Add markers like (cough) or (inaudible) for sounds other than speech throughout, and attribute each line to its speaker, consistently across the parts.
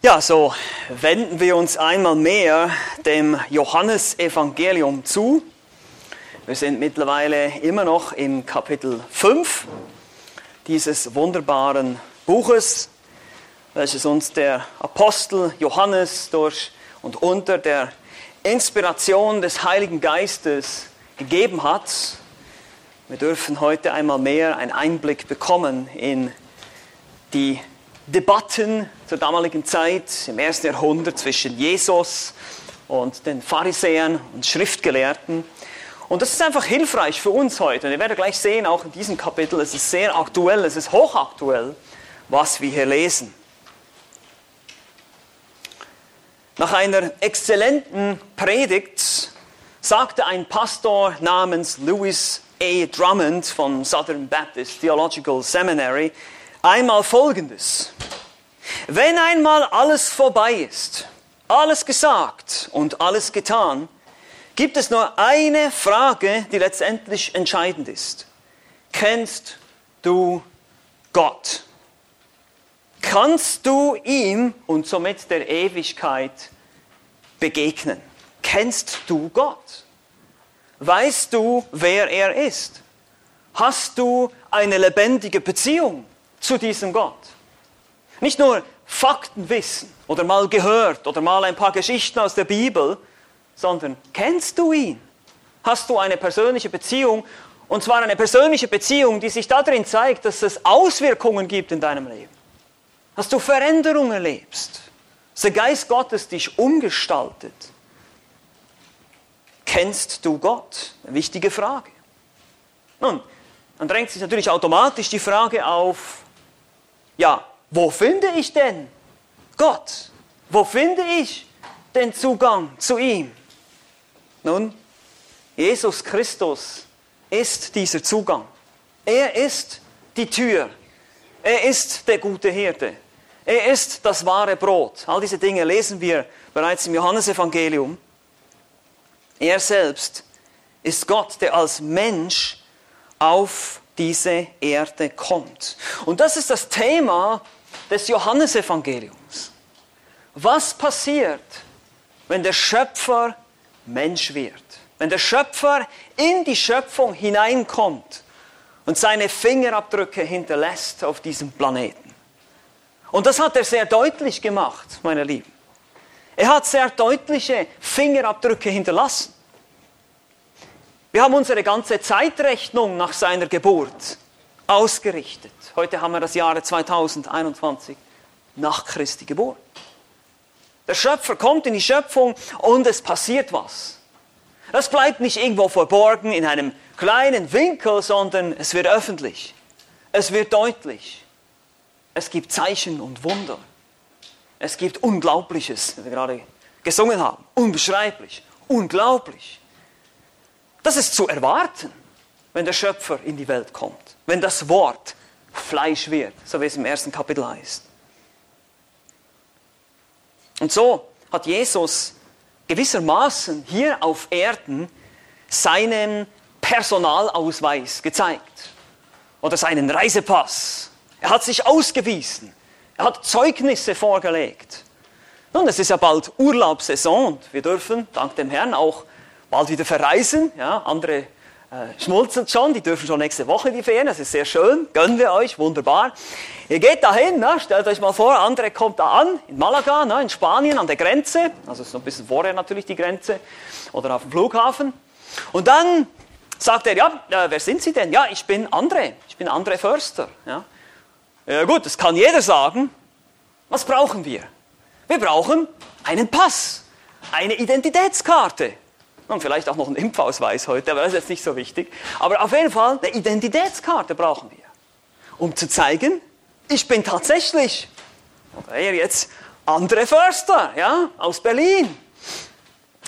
Speaker 1: Ja, so wenden wir uns einmal mehr dem Johannesevangelium zu. Wir sind mittlerweile immer noch im Kapitel 5 dieses wunderbaren Buches, welches uns der Apostel Johannes durch und unter der Inspiration des Heiligen Geistes gegeben hat. Wir dürfen heute einmal mehr einen Einblick bekommen in die Debatten zur damaligen Zeit im ersten Jahrhundert zwischen Jesus und den Pharisäern und Schriftgelehrten. Und das ist einfach hilfreich für uns heute. Und ihr werdet gleich sehen, auch in diesem Kapitel, es ist sehr aktuell, es ist hochaktuell, was wir hier lesen. Nach einer exzellenten Predigt sagte ein Pastor namens Louis A. Drummond vom Southern Baptist Theological Seminary, einmal Folgendes. Wenn einmal alles vorbei ist, alles gesagt und alles getan, gibt es nur eine Frage, die letztendlich entscheidend ist. Kennst du Gott? Kannst du ihm und somit der Ewigkeit begegnen? Kennst du Gott? Weißt du, wer er ist? Hast du eine lebendige Beziehung zu diesem Gott. Nicht nur Fakten wissen oder mal gehört oder mal ein paar Geschichten aus der Bibel, sondern kennst du ihn? Hast du eine persönliche Beziehung? Und zwar eine persönliche Beziehung, die sich darin zeigt, dass es Auswirkungen gibt in deinem Leben. Dass du Veränderungen erlebst. Dass der Geist Gottes dich umgestaltet. Kennst du Gott? Eine wichtige Frage. Nun, dann drängt sich natürlich automatisch die Frage auf, ja, wo finde ich denn Gott? Wo finde ich den Zugang zu ihm? Nun, Jesus Christus ist dieser Zugang. Er ist die Tür. Er ist der gute Hirte. Er ist das wahre Brot. All diese Dinge lesen wir bereits im Johannesevangelium. Er selbst ist Gott, der als Mensch auf diese Erde kommt. Und das ist das Thema des Johannesevangeliums. Was passiert, wenn der Schöpfer Mensch wird? Wenn der Schöpfer in die Schöpfung hineinkommt und seine Fingerabdrücke hinterlässt auf diesem Planeten. Und das hat er sehr deutlich gemacht, meine Lieben. Er hat sehr deutliche Fingerabdrücke hinterlassen. Wir haben unsere ganze Zeitrechnung nach seiner Geburt ausgerichtet. Heute haben wir das Jahr 2021 nach Christi Geburt. Der Schöpfer kommt in die Schöpfung und es passiert was. Das bleibt nicht irgendwo verborgen in einem kleinen Winkel, sondern es wird öffentlich. Es wird deutlich. Es gibt Zeichen und Wunder. Es gibt Unglaubliches, wie wir gerade gesungen haben. Unbeschreiblich, unglaublich. Das ist zu erwarten, wenn der Schöpfer in die Welt kommt, wenn das Wort Fleisch wird, so wie es im ersten Kapitel heißt. Und so hat Jesus gewissermaßen hier auf Erden seinen Personalausweis gezeigt oder seinen Reisepass. Er hat sich ausgewiesen. Er hat Zeugnisse vorgelegt. Nun, es ist ja bald Urlaubssaison und wir dürfen, dank dem Herrn, auch bald wieder verreisen. Ja, andere äh, schmolzen schon, die dürfen schon nächste Woche die Ferien, das ist sehr schön, gönnen wir euch, wunderbar. Ihr geht dahin, ne, stellt euch mal vor, andere kommt da an, in Malaga, ne, in Spanien, an der Grenze, also so ein bisschen vorher natürlich die Grenze, oder auf dem Flughafen. Und dann sagt er, ja, äh, wer sind Sie denn? Ja, ich bin André, ich bin André Förster. Ja. ja gut, das kann jeder sagen. Was brauchen wir? Wir brauchen einen Pass, eine Identitätskarte und vielleicht auch noch einen Impfausweis heute, aber das ist jetzt nicht so wichtig. Aber auf jeden Fall eine Identitätskarte brauchen wir, um zu zeigen, ich bin tatsächlich, oder er jetzt, Andre Förster, ja, aus Berlin.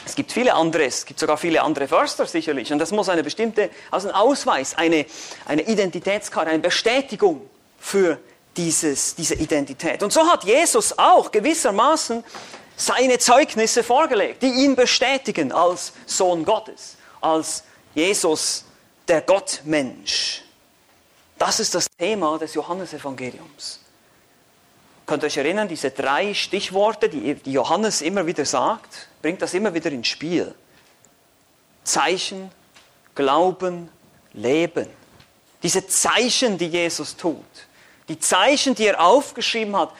Speaker 1: Es gibt viele andere, es gibt sogar viele andere Förster sicherlich. Und das muss eine bestimmte, also ein Ausweis, eine, eine Identitätskarte, eine Bestätigung für dieses, diese Identität. Und so hat Jesus auch gewissermaßen seine Zeugnisse vorgelegt, die ihn bestätigen als Sohn Gottes, als Jesus, der Gottmensch. Das ist das Thema des Johannesevangeliums. Könnt ihr euch erinnern, diese drei Stichworte, die, Johannes immer wieder sagt, bringt das immer wieder ins Spiel. Zeichen, Glauben, Leben. Diese Zeichen, die Jesus tut. Die Zeichen, die er aufgeschrieben hat,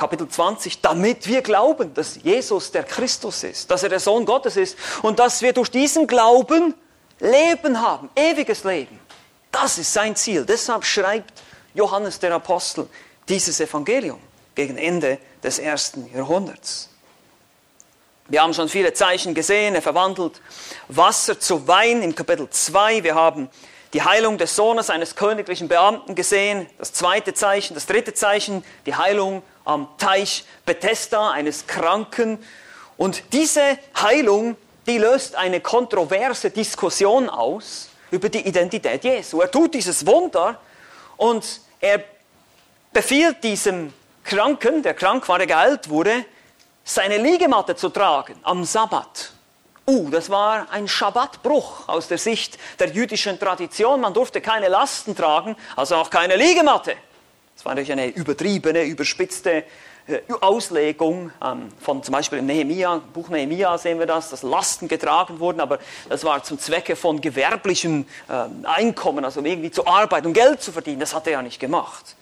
Speaker 1: Kapitel 20, damit wir glauben, dass Jesus der Christus ist, dass er der Sohn Gottes ist und dass wir durch diesen Glauben Leben haben, ewiges Leben. Das ist sein Ziel. Deshalb schreibt Johannes der Apostel dieses Evangelium gegen Ende des ersten Jahrhunderts. Wir haben schon viele Zeichen gesehen. Er verwandelt Wasser zu Wein im Kapitel 2. Wir haben die Heilung des Sohnes eines königlichen Beamten gesehen. Das zweite Zeichen, das dritte Zeichen, die Heilung am Teich Bethesda eines Kranken. Und diese Heilung, die löst eine kontroverse Diskussion aus über die Identität Jesu. Er tut dieses Wunder und er befiehlt diesem Kranken, der krank war, der geheilt wurde, seine Liegematte zu tragen am Sabbat. Uh, das war ein Schabbatbruch aus der Sicht der jüdischen Tradition. Man durfte keine Lasten tragen, also auch keine Liegematte. Das war natürlich eine übertriebene, überspitzte äh, Auslegung ähm, von zum Beispiel im Buch Nehemia sehen wir das, dass Lasten getragen wurden, aber das war zum Zwecke von gewerblichem äh, Einkommen, also irgendwie zu arbeiten und Geld zu verdienen. Das hat er ja nicht gemacht.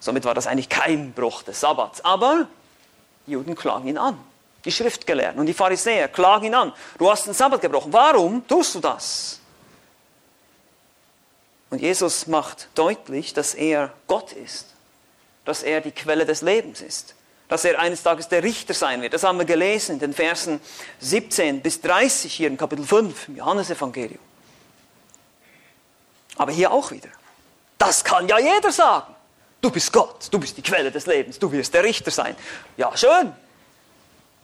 Speaker 1: Somit war das eigentlich kein Bruch des Sabbats. Aber die Juden klagen ihn an. Die Schriftgelehrten und die Pharisäer klagen ihn an. Du hast den Sabbat gebrochen. Warum tust du das? Und Jesus macht deutlich, dass er Gott ist, dass er die Quelle des Lebens ist, dass er eines Tages der Richter sein wird. Das haben wir gelesen in den Versen 17 bis 30 hier in Kapitel 5 im Johannesevangelium. Aber hier auch wieder. Das kann ja jeder sagen. Du bist Gott, du bist die Quelle des Lebens, du wirst der Richter sein. Ja, schön.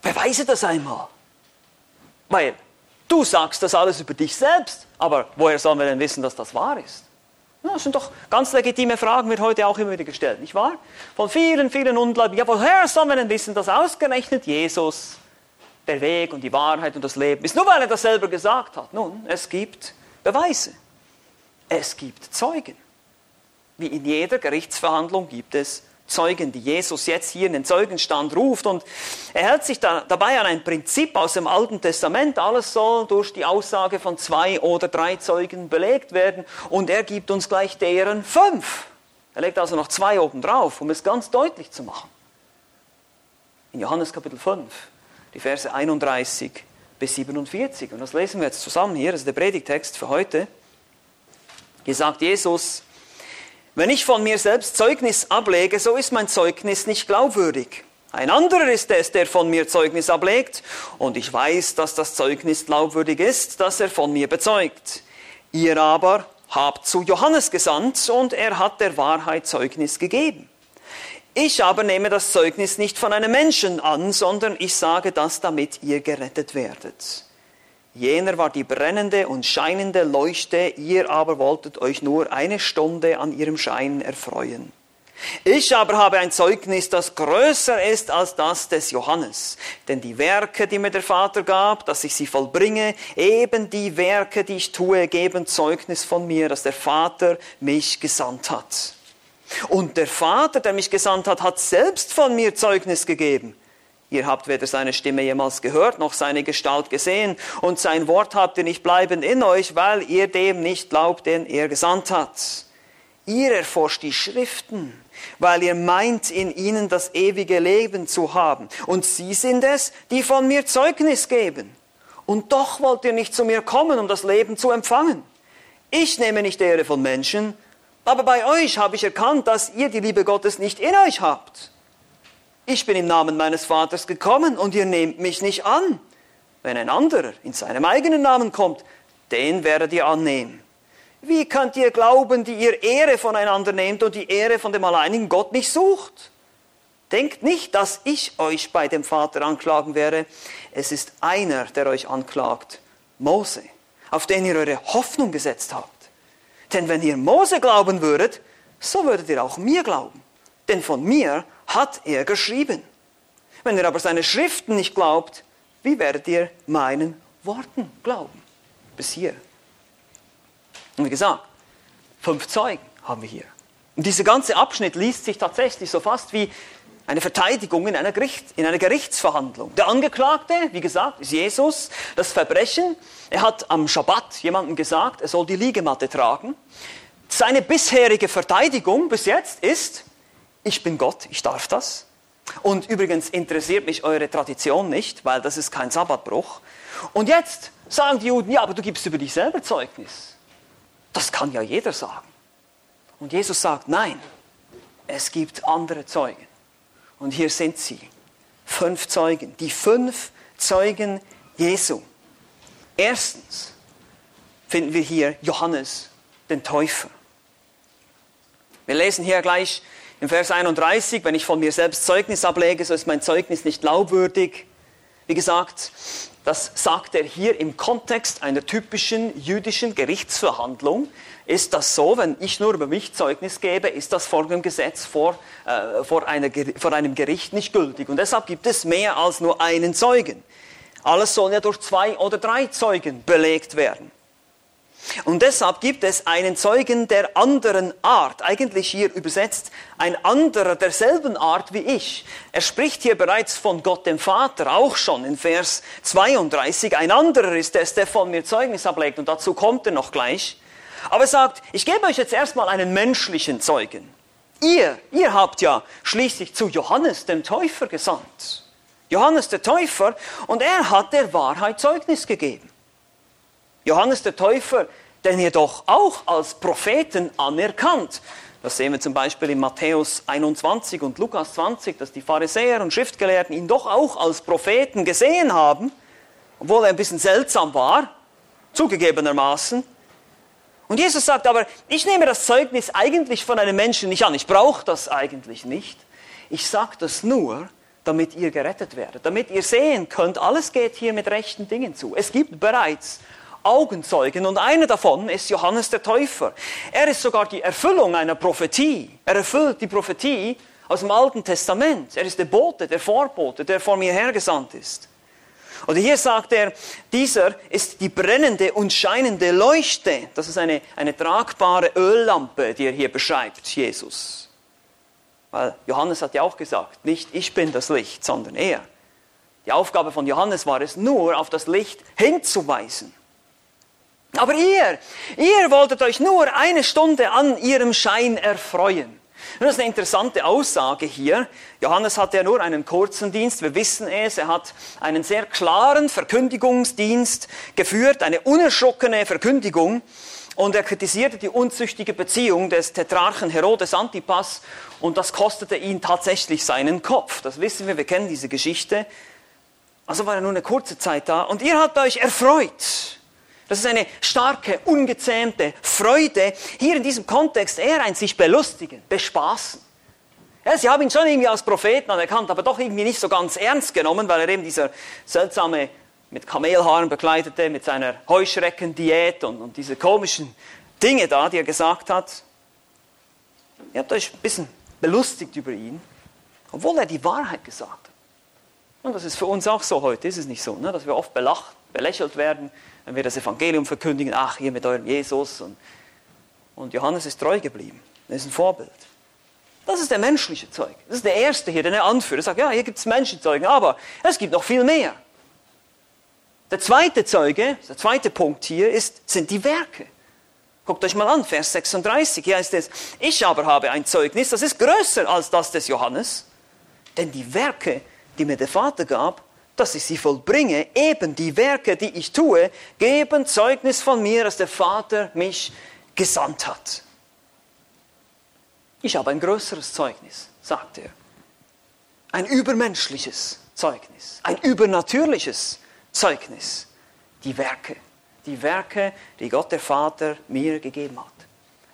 Speaker 1: Beweise das einmal. Weil du sagst das alles über dich selbst, aber woher sollen wir denn wissen, dass das wahr ist? Das sind doch ganz legitime Fragen, wird heute auch immer wieder gestellt, nicht wahr? Von vielen, vielen Ungläubigen. Ja, woher sollen wir denn wissen, dass ausgerechnet Jesus der Weg und die Wahrheit und das Leben ist? Nur weil er das selber gesagt hat. Nun, es gibt Beweise. Es gibt Zeugen. Wie in jeder Gerichtsverhandlung gibt es Zeugen, die Jesus jetzt hier in den Zeugenstand ruft. Und er hält sich da, dabei an ein Prinzip aus dem Alten Testament. Alles soll durch die Aussage von zwei oder drei Zeugen belegt werden. Und er gibt uns gleich deren fünf. Er legt also noch zwei oben drauf, um es ganz deutlich zu machen. In Johannes Kapitel 5, die Verse 31 bis 47. Und das lesen wir jetzt zusammen hier. Das ist der Predigtext für heute. Hier sagt Jesus, wenn ich von mir selbst Zeugnis ablege, so ist mein Zeugnis nicht glaubwürdig. Ein anderer ist es, der von mir Zeugnis ablegt, und ich weiß, dass das Zeugnis glaubwürdig ist, das er von mir bezeugt. Ihr aber habt zu Johannes gesandt, und er hat der Wahrheit Zeugnis gegeben. Ich aber nehme das Zeugnis nicht von einem Menschen an, sondern ich sage das, damit ihr gerettet werdet. Jener war die brennende und scheinende Leuchte, ihr aber wolltet euch nur eine Stunde an ihrem Schein erfreuen. Ich aber habe ein Zeugnis, das größer ist als das des Johannes. Denn die Werke, die mir der Vater gab, dass ich sie vollbringe, eben die Werke, die ich tue, geben Zeugnis von mir, dass der Vater mich gesandt hat. Und der Vater, der mich gesandt hat, hat selbst von mir Zeugnis gegeben. Ihr habt weder seine Stimme jemals gehört, noch seine Gestalt gesehen, und sein Wort habt ihr nicht bleibend in euch, weil ihr dem nicht glaubt, den er gesandt hat. Ihr erforscht die Schriften, weil ihr meint, in ihnen das ewige Leben zu haben. Und sie sind es, die von mir Zeugnis geben. Und doch wollt ihr nicht zu mir kommen, um das Leben zu empfangen. Ich nehme nicht Ehre von Menschen, aber bei euch habe ich erkannt, dass ihr die Liebe Gottes nicht in euch habt. Ich bin im Namen meines Vaters gekommen und ihr nehmt mich nicht an. Wenn ein anderer in seinem eigenen Namen kommt, den werdet ihr annehmen. Wie könnt ihr glauben, die ihr Ehre voneinander nehmt und die Ehre von dem alleinigen Gott nicht sucht? Denkt nicht, dass ich euch bei dem Vater anklagen werde. Es ist einer, der euch anklagt, Mose, auf den ihr eure Hoffnung gesetzt habt. Denn wenn ihr Mose glauben würdet, so würdet ihr auch mir glauben. Denn von mir hat er geschrieben. Wenn ihr aber seine Schriften nicht glaubt, wie werdet ihr meinen Worten glauben? Bis hier. Und wie gesagt, fünf Zeugen haben wir hier. Und dieser ganze Abschnitt liest sich tatsächlich so fast wie eine Verteidigung in einer, Gericht, in einer Gerichtsverhandlung. Der Angeklagte, wie gesagt, ist Jesus. Das Verbrechen, er hat am Schabbat jemandem gesagt, er soll die Liegematte tragen. Seine bisherige Verteidigung bis jetzt ist, ich bin Gott, ich darf das. Und übrigens interessiert mich eure Tradition nicht, weil das ist kein Sabbatbruch. Und jetzt sagen die Juden, ja, aber du gibst über dich selber Zeugnis. Das kann ja jeder sagen. Und Jesus sagt, nein, es gibt andere Zeugen. Und hier sind sie. Fünf Zeugen. Die fünf Zeugen Jesu. Erstens finden wir hier Johannes, den Täufer. Wir lesen hier gleich im Vers 31, wenn ich von mir selbst Zeugnis ablege, so ist mein Zeugnis nicht glaubwürdig. Wie gesagt, das sagt er hier im Kontext einer typischen jüdischen Gerichtsverhandlung. Ist das so, wenn ich nur über mich Zeugnis gebe, ist das vor dem Gesetz vor, äh, vor, einer, vor einem Gericht nicht gültig. Und deshalb gibt es mehr als nur einen Zeugen. Alles soll ja durch zwei oder drei Zeugen belegt werden. Und deshalb gibt es einen Zeugen der anderen Art, eigentlich hier übersetzt ein anderer derselben Art wie ich. Er spricht hier bereits von Gott dem Vater, auch schon in Vers 32. Ein anderer ist es, der von mir Zeugnis ablegt und dazu kommt er noch gleich. Aber er sagt, ich gebe euch jetzt erstmal einen menschlichen Zeugen. Ihr, ihr habt ja schließlich zu Johannes dem Täufer gesandt. Johannes der Täufer und er hat der Wahrheit Zeugnis gegeben. Johannes der Täufer, den jedoch auch als Propheten anerkannt. Das sehen wir zum Beispiel in Matthäus 21 und Lukas 20, dass die Pharisäer und Schriftgelehrten ihn doch auch als Propheten gesehen haben, obwohl er ein bisschen seltsam war, zugegebenermaßen. Und Jesus sagt aber, ich nehme das Zeugnis eigentlich von einem Menschen nicht an, ich brauche das eigentlich nicht. Ich sage das nur, damit ihr gerettet werdet, damit ihr sehen könnt, alles geht hier mit rechten Dingen zu. Es gibt bereits Augenzeugen und einer davon ist Johannes der Täufer. Er ist sogar die Erfüllung einer Prophetie. Er erfüllt die Prophetie aus dem Alten Testament. Er ist der Bote, der Vorbote, der vor mir hergesandt ist. Oder hier sagt er, dieser ist die brennende und scheinende Leuchte. Das ist eine, eine tragbare Öllampe, die er hier beschreibt, Jesus. Weil Johannes hat ja auch gesagt, nicht ich bin das Licht, sondern er. Die Aufgabe von Johannes war es nur, auf das Licht hinzuweisen. Aber ihr, ihr wolltet euch nur eine Stunde an ihrem Schein erfreuen. Das ist eine interessante Aussage hier. Johannes hatte ja nur einen kurzen Dienst, wir wissen es. Er hat einen sehr klaren Verkündigungsdienst geführt, eine unerschrockene Verkündigung. Und er kritisierte die unzüchtige Beziehung des Tetrarchen Herodes Antipas und das kostete ihn tatsächlich seinen Kopf. Das wissen wir, wir kennen diese Geschichte. Also war er nur eine kurze Zeit da und ihr habt euch erfreut. Das ist eine starke, ungezähmte Freude. Hier in diesem Kontext eher ein sich belustigen, bespaßen. Ja, sie haben ihn schon irgendwie als Propheten anerkannt, aber doch irgendwie nicht so ganz ernst genommen, weil er eben dieser seltsame, mit Kamelhaaren bekleidete, mit seiner Heuschreckendiät und, und diese komischen Dinge da, die er gesagt hat. Ihr habt euch ein bisschen belustigt über ihn, obwohl er die Wahrheit gesagt hat. Und das ist für uns auch so heute, ist es nicht so, ne? dass wir oft belacht, belächelt werden wenn wir das Evangelium verkündigen, ach, hier mit eurem Jesus. Und, und Johannes ist treu geblieben. Er ist ein Vorbild. Das ist der menschliche Zeug. Das ist der erste hier, den er anführt. Er sagt, ja, hier gibt es Menschenzeugen, aber es gibt noch viel mehr. Der zweite Zeuge, der zweite Punkt hier ist, sind die Werke. Guckt euch mal an, Vers 36. Hier heißt es, ich aber habe ein Zeugnis, das ist größer als das des Johannes. Denn die Werke, die mir der Vater gab, dass ich sie vollbringe, eben die Werke, die ich tue, geben Zeugnis von mir, dass der Vater mich gesandt hat. Ich habe ein größeres Zeugnis, sagt er. Ein übermenschliches Zeugnis, ein übernatürliches Zeugnis. Die Werke, die Werke, die Gott der Vater mir gegeben hat.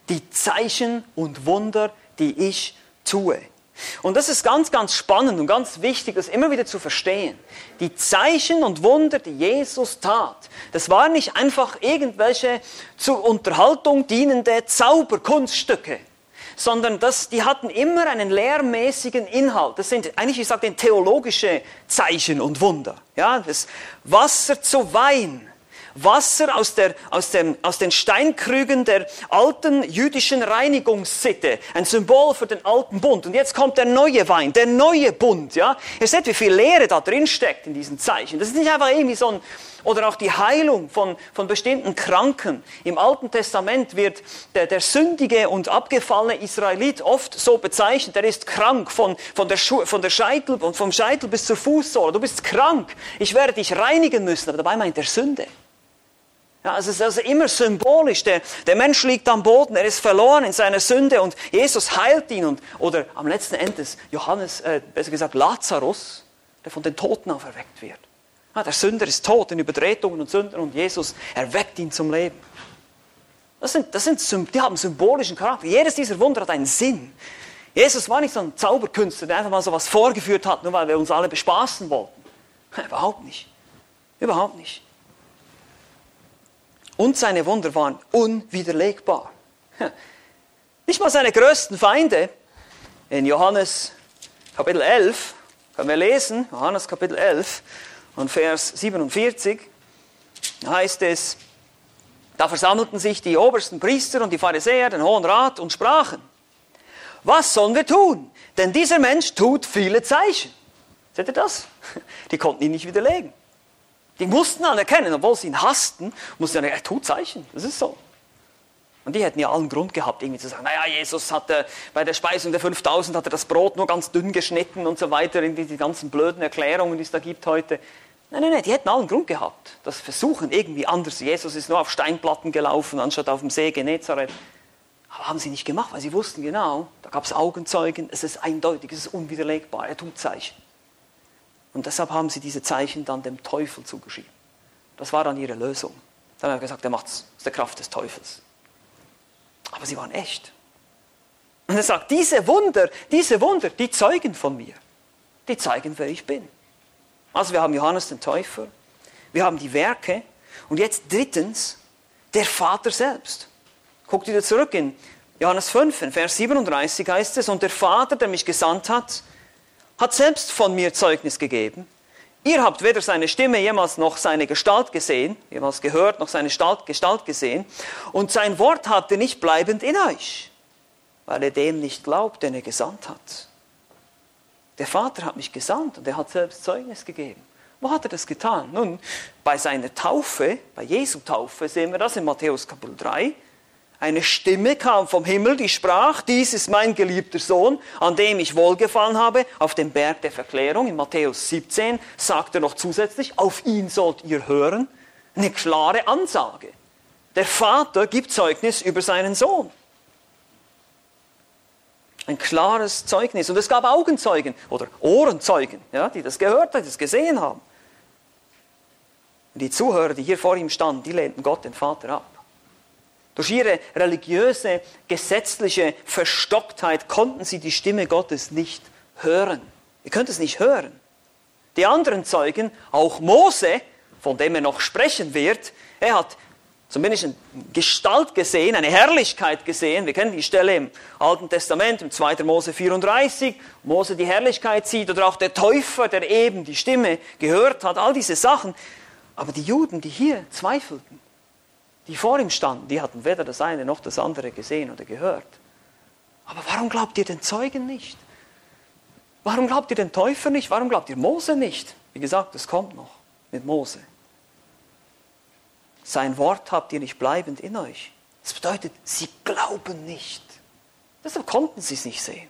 Speaker 1: Die Zeichen und Wunder, die ich tue. Und das ist ganz, ganz spannend und ganz wichtig, das immer wieder zu verstehen. Die Zeichen und Wunder, die Jesus tat, das waren nicht einfach irgendwelche zur Unterhaltung dienende Zauberkunststücke, sondern das, die hatten immer einen lehrmäßigen Inhalt. Das sind eigentlich, ich sage, theologische Zeichen und Wunder. Ja, das Wasser zu Wein Wasser aus, der, aus, dem, aus den Steinkrügen der alten jüdischen Reinigungssitte. Ein Symbol für den alten Bund. Und jetzt kommt der neue Wein, der neue Bund. Ja? Ihr seht, wie viel Lehre da drin steckt in diesen Zeichen. Das ist nicht einfach irgendwie so ein, oder auch die Heilung von, von bestimmten Kranken. Im Alten Testament wird der, der sündige und abgefallene Israelit oft so bezeichnet. Er ist krank von, von, der, Schu von der Scheitel und vom Scheitel bis zur Fußsohle. Du bist krank. Ich werde dich reinigen müssen. Aber dabei meint er Sünde. Ja, es ist also immer symbolisch. Der, der Mensch liegt am Boden, er ist verloren in seiner Sünde und Jesus heilt ihn. Und, oder am letzten Endes Johannes, äh, besser gesagt Lazarus, der von den Toten auferweckt wird. Ah, der Sünder ist tot in Übertretungen und Sünden und Jesus erweckt ihn zum Leben. Das sind, das sind, die haben symbolischen Charakter. Jedes dieser Wunder hat einen Sinn. Jesus war nicht so ein Zauberkünstler, der einfach mal so was vorgeführt hat, nur weil wir uns alle bespaßen wollten. (laughs) Überhaupt nicht. Überhaupt nicht. Und seine Wunder waren unwiderlegbar. (laughs) Nicht mal seine größten Feinde. In Johannes Kapitel 11 können wir lesen, Johannes Kapitel 11, und Vers 47 heißt es, da versammelten sich die obersten Priester und die Pharisäer, den Hohen Rat und sprachen, was sollen wir tun? Denn dieser Mensch tut viele Zeichen. Seht ihr das? (laughs) Die konnten ihn nicht widerlegen. Die mussten anerkennen, obwohl sie ihn hassten, mussten sie er tut Zeichen. Das ist so. Und die hätten ja allen Grund gehabt, irgendwie zu sagen, naja, Jesus hatte bei der Speisung der 5000 hat er das Brot nur ganz dünn geschnitten und so weiter, in die ganzen blöden Erklärungen, die es da gibt heute. Nein, nein, nein, die hätten allen Grund gehabt. Das Versuchen irgendwie anders. Jesus ist nur auf Steinplatten gelaufen, anstatt auf dem See Genezareth. Aber haben sie nicht gemacht, weil sie wussten genau, da gab es Augenzeugen, es ist eindeutig, es ist unwiderlegbar, er tut Zeichen. Und deshalb haben sie diese Zeichen dann dem Teufel zugeschrieben. Das war dann ihre Lösung. Dann haben sie gesagt, er macht es aus der Kraft des Teufels. Aber sie waren echt. Und er sagt, diese Wunder, diese Wunder, die zeugen von mir. Die zeigen, wer ich bin. Also wir haben Johannes den Täufer, wir haben die Werke und jetzt drittens der Vater selbst. Guckt wieder zurück in Johannes 5, in Vers 37 heißt es, und der Vater, der mich gesandt hat, hat selbst von mir Zeugnis gegeben. Ihr habt weder seine Stimme jemals noch seine Gestalt gesehen, jemals gehört, noch seine Gestalt gesehen, und sein Wort ihr nicht bleibend in euch, weil ihr dem nicht glaubt, den er gesandt hat. Der Vater hat mich gesandt und er hat selbst Zeugnis gegeben. Wo hat er das getan? Nun, bei seiner Taufe, bei Jesu Taufe, sehen wir das in Matthäus Kapitel 3. Eine Stimme kam vom Himmel, die sprach, dies ist mein geliebter Sohn, an dem ich wohlgefallen habe, auf dem Berg der Verklärung. In Matthäus 17 sagt er noch zusätzlich, auf ihn sollt ihr hören. Eine klare Ansage. Der Vater gibt Zeugnis über seinen Sohn. Ein klares Zeugnis. Und es gab Augenzeugen oder Ohrenzeugen, ja, die das gehört haben, die das gesehen haben. Die Zuhörer, die hier vor ihm standen, die lehnten Gott, den Vater, ab. Durch ihre religiöse, gesetzliche Verstocktheit konnten sie die Stimme Gottes nicht hören. Ihr könnt es nicht hören. Die anderen Zeugen, auch Mose, von dem er noch sprechen wird, er hat zumindest eine Gestalt gesehen, eine Herrlichkeit gesehen. Wir kennen die Stelle im Alten Testament, im 2. Mose 34, Mose die Herrlichkeit sieht oder auch der Täufer, der eben die Stimme gehört hat, all diese Sachen. Aber die Juden, die hier zweifelten, die vor ihm standen, die hatten weder das eine noch das andere gesehen oder gehört. Aber warum glaubt ihr den Zeugen nicht? Warum glaubt ihr den Täufer nicht? Warum glaubt ihr Mose nicht? Wie gesagt, es kommt noch mit Mose. Sein Wort habt ihr nicht bleibend in euch. Das bedeutet, sie glauben nicht. Deshalb konnten sie es nicht sehen.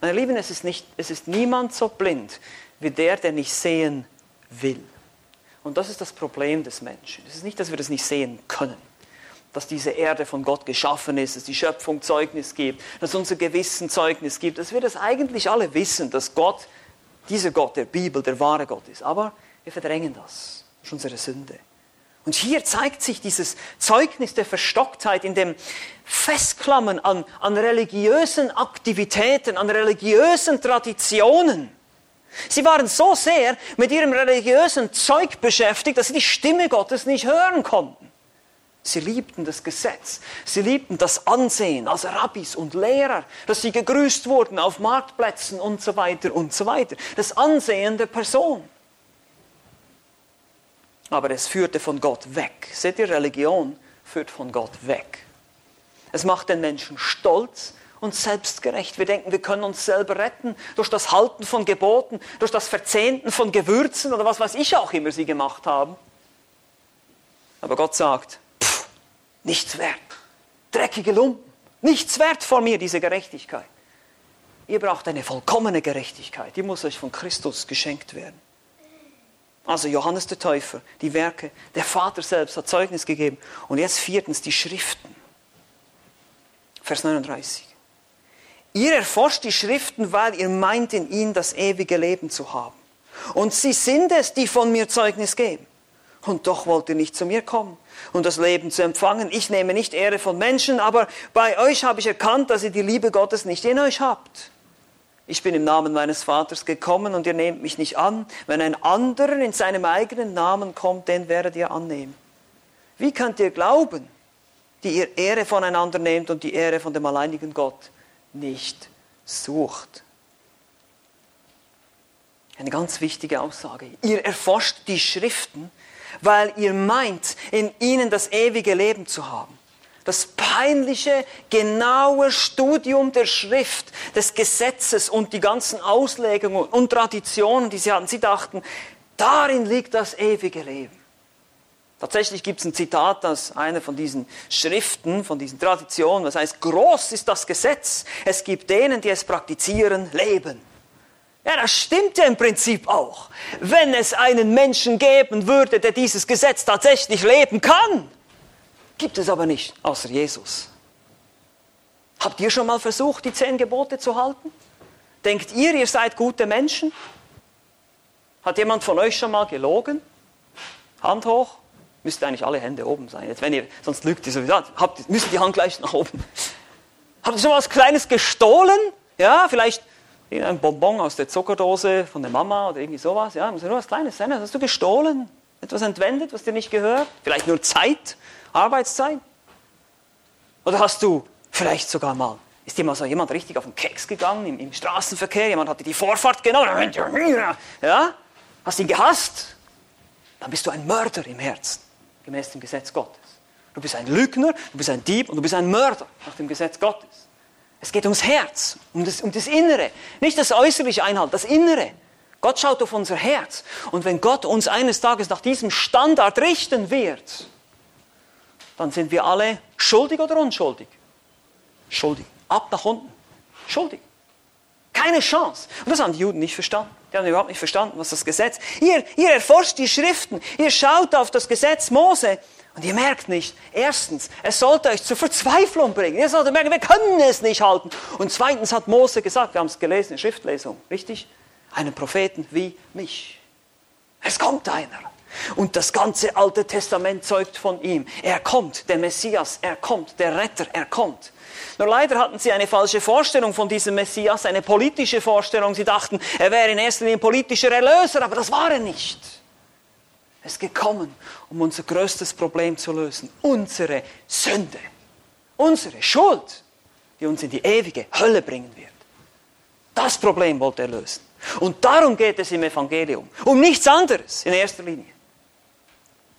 Speaker 1: Meine Lieben, es ist, nicht, es ist niemand so blind wie der, der nicht sehen will. Und das ist das Problem des Menschen. Es ist nicht, dass wir das nicht sehen können, dass diese Erde von Gott geschaffen ist, dass die Schöpfung Zeugnis gibt, dass unser Gewissen Zeugnis gibt, dass wir das eigentlich alle wissen, dass Gott, dieser Gott der Bibel, der wahre Gott ist. Aber wir verdrängen das. Das ist unsere Sünde. Und hier zeigt sich dieses Zeugnis der Verstocktheit in dem Festklammern an, an religiösen Aktivitäten, an religiösen Traditionen. Sie waren so sehr mit ihrem religiösen Zeug beschäftigt, dass sie die Stimme Gottes nicht hören konnten. Sie liebten das Gesetz, sie liebten das Ansehen als Rabbis und Lehrer, dass sie gegrüßt wurden auf Marktplätzen und so weiter und so weiter. Das Ansehen der Person. Aber es führte von Gott weg. Seht ihr, Religion führt von Gott weg. Es macht den Menschen stolz und selbstgerecht. Wir denken, wir können uns selber retten durch das Halten von Geboten, durch das Verzehnten von Gewürzen oder was weiß ich auch immer sie gemacht haben. Aber Gott sagt, pff, nichts wert. Dreckige Lumpen. Nichts wert vor mir, diese Gerechtigkeit. Ihr braucht eine vollkommene Gerechtigkeit. Die muss euch von Christus geschenkt werden. Also Johannes der Täufer, die Werke, der Vater selbst hat Zeugnis gegeben. Und jetzt viertens die Schriften. Vers 39. Ihr erforscht die Schriften, weil ihr meint, in ihnen das ewige Leben zu haben. Und sie sind es, die von mir Zeugnis geben. Und doch wollt ihr nicht zu mir kommen und das Leben zu empfangen. Ich nehme nicht Ehre von Menschen, aber bei euch habe ich erkannt, dass ihr die Liebe Gottes nicht in euch habt. Ich bin im Namen meines Vaters gekommen und ihr nehmt mich nicht an. Wenn ein anderer in seinem eigenen Namen kommt, den werdet ihr annehmen. Wie könnt ihr glauben, die ihr Ehre voneinander nehmt und die Ehre von dem alleinigen Gott nicht sucht? Eine ganz wichtige Aussage. Ihr erforscht die Schriften, weil ihr meint, in ihnen das ewige Leben zu haben das peinliche, genaue Studium der Schrift, des Gesetzes und die ganzen Auslegungen und Traditionen, die sie hatten. Sie dachten, darin liegt das ewige Leben. Tatsächlich gibt es ein Zitat aus einer von diesen Schriften, von diesen Traditionen, das heißt, groß ist das Gesetz, es gibt denen, die es praktizieren, Leben. Ja, das stimmt ja im Prinzip auch. Wenn es einen Menschen geben würde, der dieses Gesetz tatsächlich leben kann, Gibt es aber nicht, außer Jesus. Habt ihr schon mal versucht, die zehn Gebote zu halten? Denkt ihr, ihr seid gute Menschen? Hat jemand von euch schon mal gelogen? Hand hoch. Müsste eigentlich alle Hände oben sein. Jetzt, wenn ihr, sonst lügt ihr sowieso. Habt, müssen die Hand gleich nach oben. (laughs) Habt ihr schon mal was Kleines gestohlen? Ja, vielleicht ein Bonbon aus der Zuckerdose von der Mama oder irgendwie sowas. Ja, muss ja nur was Kleines sein. Hast du gestohlen? Etwas entwendet, was dir nicht gehört? Vielleicht nur Zeit? Arbeitszeit? Oder hast du vielleicht sogar mal, ist dir mal so jemand richtig auf den Keks gegangen im, im Straßenverkehr, jemand hatte die Vorfahrt genommen, ja? Hast ihn gehasst? Dann bist du ein Mörder im Herzen, gemäß dem Gesetz Gottes. Du bist ein Lügner, du bist ein Dieb und du bist ein Mörder nach dem Gesetz Gottes. Es geht ums Herz, um das, um das Innere. Nicht das äußerliche Einhalt, das Innere. Gott schaut auf unser Herz. Und wenn Gott uns eines Tages nach diesem Standard richten wird, dann sind wir alle schuldig oder unschuldig? Schuldig. Ab nach unten. Schuldig. Keine Chance. Und das haben die Juden nicht verstanden. Die haben überhaupt nicht verstanden, was das Gesetz. Ihr, ihr erforscht die Schriften, ihr schaut auf das Gesetz Mose und ihr merkt nicht, erstens, es sollte euch zur Verzweiflung bringen. Ihr solltet merken, wir können es nicht halten. Und zweitens hat Mose gesagt, wir haben es gelesen in Schriftlesung, richtig? Einen Propheten wie mich. Es kommt einer. Und das ganze Alte Testament zeugt von ihm. Er kommt, der Messias, er kommt, der Retter, er kommt. Nur leider hatten sie eine falsche Vorstellung von diesem Messias, eine politische Vorstellung. Sie dachten, er wäre in erster Linie ein politischer Erlöser, aber das war er nicht. Er ist gekommen, um unser größtes Problem zu lösen. Unsere Sünde, unsere Schuld, die uns in die ewige Hölle bringen wird. Das Problem wollte er lösen. Und darum geht es im Evangelium. Um nichts anderes in erster Linie.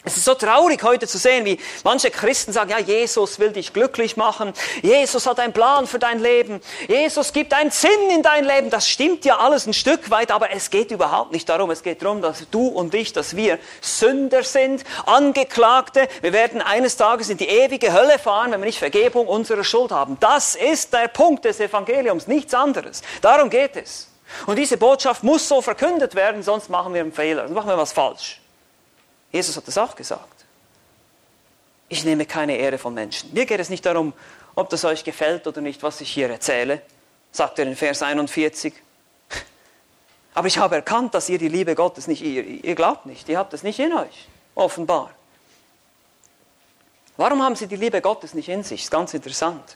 Speaker 1: Es ist so traurig heute zu sehen, wie manche Christen sagen, ja, Jesus will dich glücklich machen. Jesus hat einen Plan für dein Leben. Jesus gibt einen Sinn in dein Leben. Das stimmt ja alles ein Stück weit, aber es geht überhaupt nicht darum. Es geht darum, dass du und ich, dass wir Sünder sind, Angeklagte. Wir werden eines Tages in die ewige Hölle fahren, wenn wir nicht Vergebung unserer Schuld haben. Das ist der Punkt des Evangeliums, nichts anderes. Darum geht es. Und diese Botschaft muss so verkündet werden, sonst machen wir einen Fehler, sonst machen wir was falsch. Jesus hat das auch gesagt. Ich nehme keine Ehre von Menschen. Mir geht es nicht darum, ob das euch gefällt oder nicht, was ich hier erzähle, sagt er in Vers 41. Aber ich habe erkannt, dass ihr die Liebe Gottes nicht, ihr, ihr glaubt nicht, ihr habt es nicht in euch, offenbar. Warum haben sie die Liebe Gottes nicht in sich? Das ist ganz interessant.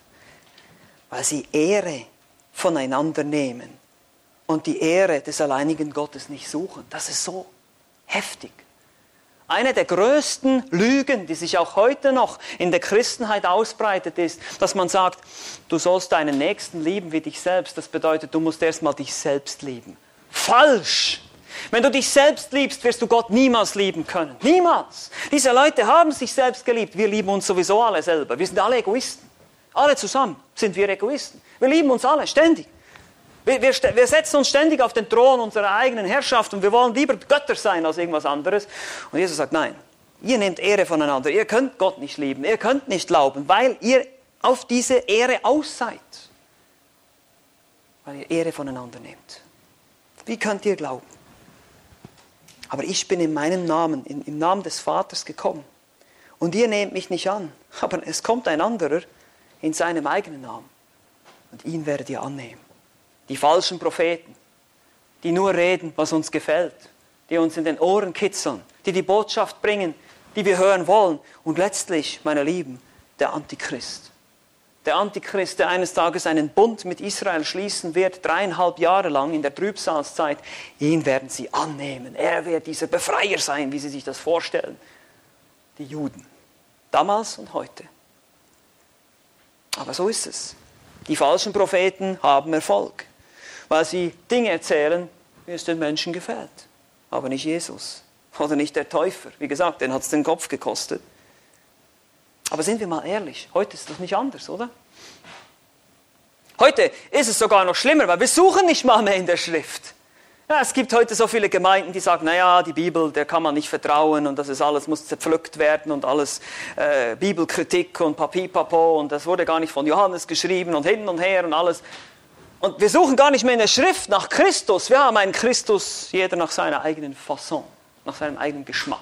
Speaker 1: Weil sie Ehre voneinander nehmen und die Ehre des alleinigen Gottes nicht suchen. Das ist so heftig. Eine der größten Lügen, die sich auch heute noch in der Christenheit ausbreitet, ist, dass man sagt, du sollst deinen Nächsten lieben wie dich selbst. Das bedeutet, du musst erstmal dich selbst lieben. Falsch! Wenn du dich selbst liebst, wirst du Gott niemals lieben können. Niemals. Diese Leute haben sich selbst geliebt. Wir lieben uns sowieso alle selber. Wir sind alle Egoisten. Alle zusammen sind wir Egoisten. Wir lieben uns alle ständig. Wir, wir, wir, setzen uns ständig auf den Thron unserer eigenen Herrschaft und wir wollen lieber Götter sein als irgendwas anderes. Und Jesus sagt, nein, ihr nehmt Ehre voneinander. Ihr könnt Gott nicht lieben. Ihr könnt nicht glauben, weil ihr auf diese Ehre aus seid. Weil ihr Ehre voneinander nehmt. Wie könnt ihr glauben? Aber ich bin in meinem Namen, in, im Namen des Vaters gekommen. Und ihr nehmt mich nicht an. Aber es kommt ein anderer in seinem eigenen Namen. Und ihn werdet ihr annehmen. Die falschen Propheten, die nur reden, was uns gefällt, die uns in den Ohren kitzeln, die die Botschaft bringen, die wir hören wollen. Und letztlich, meine Lieben, der Antichrist. Der Antichrist, der eines Tages einen Bund mit Israel schließen wird, dreieinhalb Jahre lang in der Trübsalzeit, ihn werden sie annehmen. Er wird dieser Befreier sein, wie sie sich das vorstellen. Die Juden, damals und heute. Aber so ist es. Die falschen Propheten haben Erfolg, weil sie Dinge erzählen, wie es den Menschen gefällt. Aber nicht Jesus oder nicht der Täufer. Wie gesagt, den hat es den Kopf gekostet. Aber sind wir mal ehrlich, heute ist das nicht anders, oder? Heute ist es sogar noch schlimmer, weil wir suchen nicht mal mehr in der Schrift. Ja, es gibt heute so viele Gemeinden, die sagen, naja, die Bibel, der kann man nicht vertrauen und das ist alles, muss zerpflückt werden und alles äh, Bibelkritik und Papipapo und das wurde gar nicht von Johannes geschrieben und hin und her und alles. Und wir suchen gar nicht mehr in der Schrift nach Christus. Wir haben einen Christus, jeder nach seiner eigenen Fasson, nach seinem eigenen Geschmack.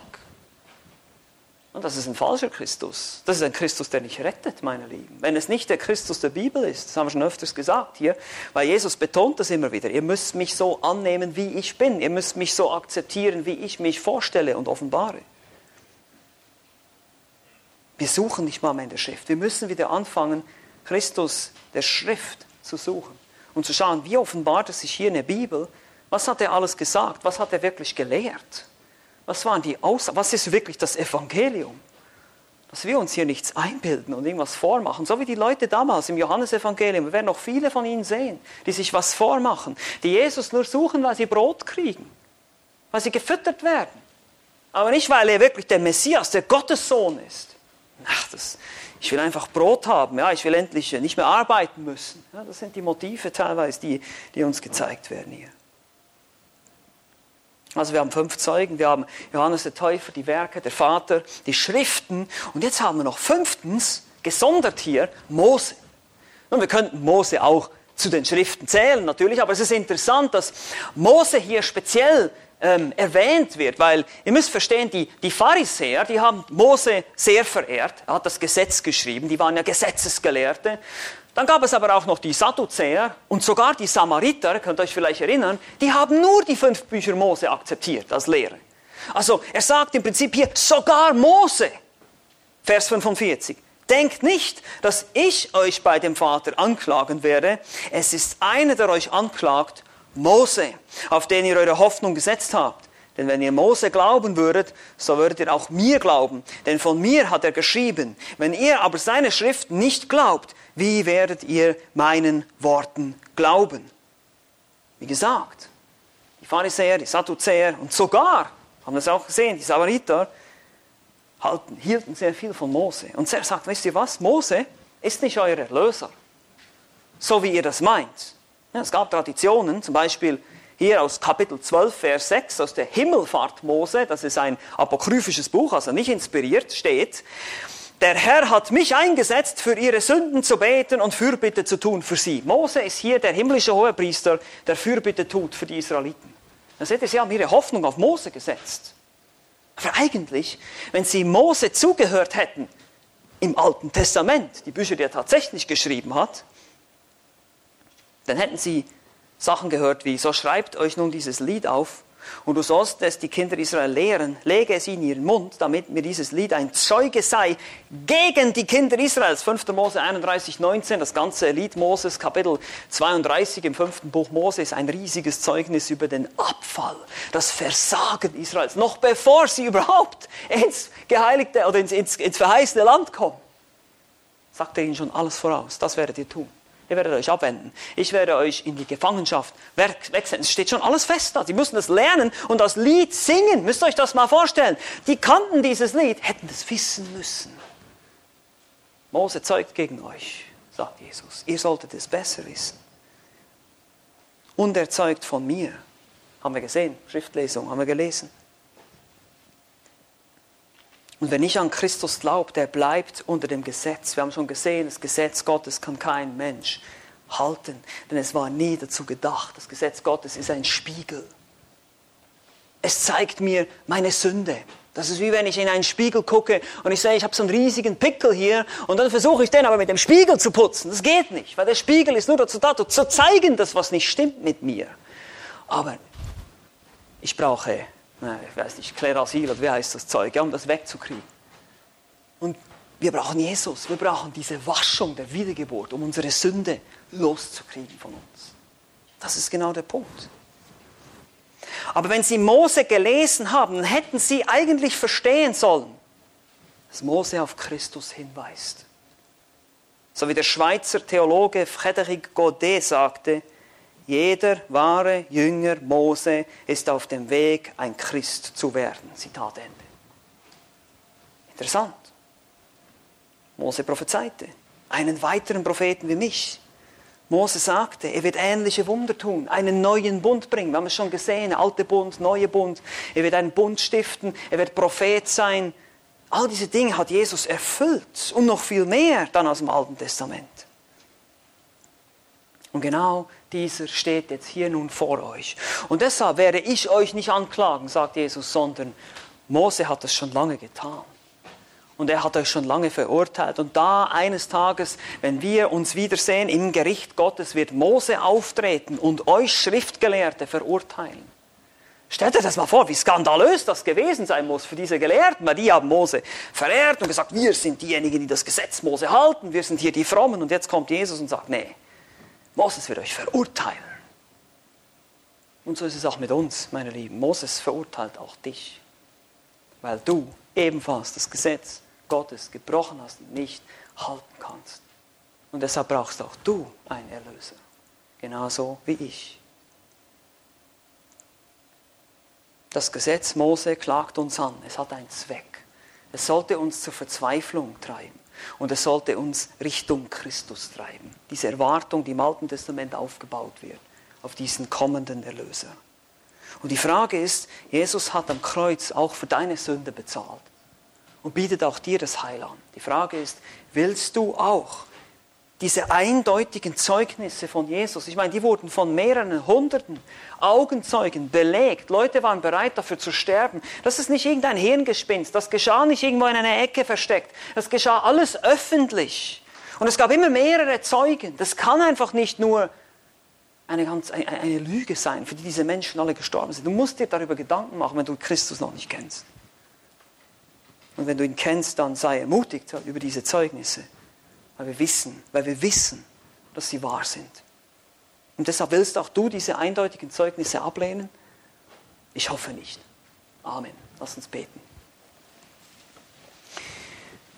Speaker 1: Und das ist ein falscher Christus. Das ist ein Christus, der nicht rettet, meine Lieben. Wenn es nicht der Christus der Bibel ist, das haben wir schon öfters gesagt hier, weil Jesus betont das immer wieder. Ihr müsst mich so annehmen, wie ich bin. Ihr müsst mich so akzeptieren, wie ich mich vorstelle und offenbare. Wir suchen nicht mal mehr in der Schrift. Wir müssen wieder anfangen, Christus der Schrift zu suchen und zu schauen, wie offenbart es sich hier in der Bibel. Was hat er alles gesagt? Was hat er wirklich gelehrt? Was waren die Aussagen? Was ist wirklich das Evangelium? Dass wir uns hier nichts einbilden und irgendwas vormachen, so wie die Leute damals im Johannesevangelium. Wir werden noch viele von ihnen sehen, die sich was vormachen, die Jesus nur suchen, weil sie Brot kriegen, weil sie gefüttert werden. Aber nicht, weil er wirklich der Messias, der Gottessohn ist. Ach, das, ich will einfach Brot haben, ja, ich will endlich nicht mehr arbeiten müssen. Ja, das sind die Motive teilweise, die, die uns gezeigt werden hier. Also wir haben fünf Zeugen, wir haben Johannes der Täufer, die Werke, der Vater, die Schriften und jetzt haben wir noch fünftens, gesondert hier, Mose. Und wir könnten Mose auch zu den Schriften zählen natürlich, aber es ist interessant, dass Mose hier speziell ähm, erwähnt wird, weil ihr müsst verstehen, die, die Pharisäer, die haben Mose sehr verehrt, er hat das Gesetz geschrieben, die waren ja Gesetzesgelehrte dann gab es aber auch noch die Sadduzäer und sogar die Samariter, könnt ihr euch vielleicht erinnern, die haben nur die fünf Bücher Mose akzeptiert als Lehre. Also er sagt im Prinzip hier, sogar Mose, Vers 45, denkt nicht, dass ich euch bei dem Vater anklagen werde. Es ist einer, der euch anklagt, Mose, auf den ihr eure Hoffnung gesetzt habt. Denn wenn ihr Mose glauben würdet, so würdet ihr auch mir glauben. Denn von mir hat er geschrieben. Wenn ihr aber seine Schrift nicht glaubt, wie werdet ihr meinen Worten glauben? Wie gesagt, die Pharisäer, die Sadduzäer und sogar, haben das auch gesehen, die Samariter, halten, hielten sehr viel von Mose. Und er sagt, wisst ihr was, Mose ist nicht euer Erlöser, so wie ihr das meint. Ja, es gab Traditionen, zum Beispiel hier aus Kapitel 12, Vers 6, aus der Himmelfahrt Mose, das ist ein apokryphisches Buch, also nicht inspiriert, steht, der Herr hat mich eingesetzt, für ihre Sünden zu beten und Fürbitte zu tun für sie. Mose ist hier der himmlische Hohepriester, der Fürbitte tut für die Israeliten. Da seht ihr, sie haben ihre Hoffnung auf Mose gesetzt. Aber eigentlich, wenn sie Mose zugehört hätten im Alten Testament, die Bücher, die er tatsächlich geschrieben hat, dann hätten sie Sachen gehört wie, so schreibt euch nun dieses Lied auf und du sollst es die Kinder Israel lehren, lege es in ihren Mund, damit mir dieses Lied ein Zeuge sei gegen die Kinder Israels. 5. Mose 31, 19, das ganze Lied Moses, Kapitel 32 im fünften Buch Mose ist ein riesiges Zeugnis über den Abfall, das Versagen Israels, noch bevor sie überhaupt ins geheiligte oder ins, ins, ins verheißene Land kommen. Sagt er ihnen schon alles voraus, das werdet ihr tun. Ihr werdet euch abwenden. Ich werde euch in die Gefangenschaft wechseln. Es steht schon alles fest da. Sie müssen das lernen und das Lied singen. Müsst ihr euch das mal vorstellen. Die kannten dieses Lied, hätten das wissen müssen. Mose zeugt gegen euch, sagt Jesus. Ihr solltet es besser wissen. Und er zeugt von mir. Haben wir gesehen, Schriftlesung, haben wir gelesen. Und wer nicht an Christus glaubt, der bleibt unter dem Gesetz. Wir haben schon gesehen, das Gesetz Gottes kann kein Mensch halten, denn es war nie dazu gedacht. Das Gesetz Gottes ist ein Spiegel. Es zeigt mir meine Sünde. Das ist wie wenn ich in einen Spiegel gucke und ich sehe, ich habe so einen riesigen Pickel hier und dann versuche ich den aber mit dem Spiegel zu putzen. Das geht nicht, weil der Spiegel ist nur dazu da, zu zeigen, dass was nicht stimmt mit mir. Aber ich brauche ich weiß nicht, Klerasil wie heißt das Zeug, ja, um das wegzukriegen. Und wir brauchen Jesus, wir brauchen diese Waschung der Wiedergeburt, um unsere Sünde loszukriegen von uns. Das ist genau der Punkt. Aber wenn Sie Mose gelesen haben, hätten Sie eigentlich verstehen sollen, dass Mose auf Christus hinweist. So wie der Schweizer Theologe Frédéric Godet sagte, jeder wahre Jünger Mose ist auf dem Weg, ein Christ zu werden. Zitat Ende. Interessant. Mose prophezeite. Einen weiteren Propheten wie mich. Mose sagte, er wird ähnliche Wunder tun, einen neuen Bund bringen. Wir haben es schon gesehen, alte Bund, neue Bund. Er wird einen Bund stiften, er wird Prophet sein. All diese Dinge hat Jesus erfüllt und noch viel mehr dann aus dem Alten Testament. Und genau dieser steht jetzt hier nun vor euch. Und deshalb werde ich euch nicht anklagen, sagt Jesus, sondern Mose hat es schon lange getan. Und er hat euch schon lange verurteilt. Und da eines Tages, wenn wir uns wiedersehen im Gericht Gottes, wird Mose auftreten und euch Schriftgelehrte verurteilen. Stellt euch das mal vor, wie skandalös das gewesen sein muss für diese Gelehrten, weil die haben Mose verehrt und gesagt, wir sind diejenigen, die das Gesetz Mose halten, wir sind hier die Frommen. Und jetzt kommt Jesus und sagt, nee, Moses wird euch verurteilen. Und so ist es auch mit uns, meine Lieben. Moses verurteilt auch dich, weil du ebenfalls das Gesetz Gottes gebrochen hast und nicht halten kannst. Und deshalb brauchst auch du einen Erlöser, genauso wie ich. Das Gesetz Mose klagt uns an, es hat einen Zweck. Es sollte uns zur Verzweiflung treiben. Und es sollte uns Richtung Christus treiben. Diese Erwartung, die im Alten Testament aufgebaut wird, auf diesen kommenden Erlöser. Und die Frage ist, Jesus hat am Kreuz auch für deine Sünde bezahlt und bietet auch dir das Heil an. Die Frage ist, willst du auch diese eindeutigen Zeugnisse von Jesus, ich meine, die wurden von mehreren hunderten Augenzeugen belegt. Leute waren bereit dafür zu sterben. Das ist nicht irgendein Hirngespinst. Das geschah nicht irgendwo in einer Ecke versteckt. Das geschah alles öffentlich. Und es gab immer mehrere Zeugen. Das kann einfach nicht nur eine, ganz, eine, eine Lüge sein, für die diese Menschen alle gestorben sind. Du musst dir darüber Gedanken machen, wenn du Christus noch nicht kennst. Und wenn du ihn kennst, dann sei ermutigt über diese Zeugnisse. Weil wir wissen, weil wir wissen, dass sie wahr sind. Und deshalb willst auch du diese eindeutigen Zeugnisse ablehnen? Ich hoffe nicht. Amen. Lass uns beten.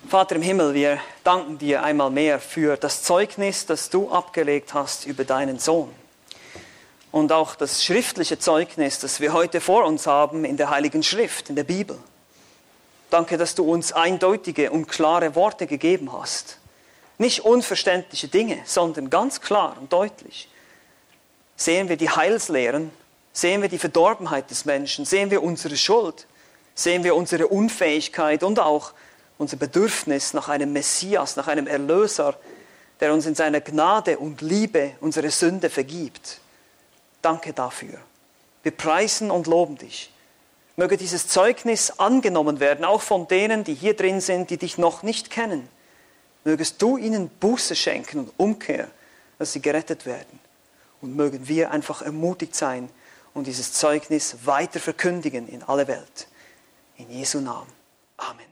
Speaker 1: Vater im Himmel, wir danken dir einmal mehr für das Zeugnis, das du abgelegt hast über deinen Sohn. Und auch das schriftliche Zeugnis, das wir heute vor uns haben in der Heiligen Schrift, in der Bibel. Danke, dass du uns eindeutige und klare Worte gegeben hast. Nicht unverständliche Dinge, sondern ganz klar und deutlich. Sehen wir die Heilslehren, sehen wir die Verdorbenheit des Menschen, sehen wir unsere Schuld, sehen wir unsere Unfähigkeit und auch unser Bedürfnis nach einem Messias, nach einem Erlöser, der uns in seiner Gnade und Liebe unsere Sünde vergibt. Danke dafür. Wir preisen und loben dich. Möge dieses Zeugnis angenommen werden, auch von denen, die hier drin sind, die dich noch nicht kennen Mögest du ihnen Buße schenken und Umkehr, dass sie gerettet werden. Und mögen wir einfach ermutigt sein und dieses Zeugnis weiter verkündigen in alle Welt. In Jesu Namen. Amen.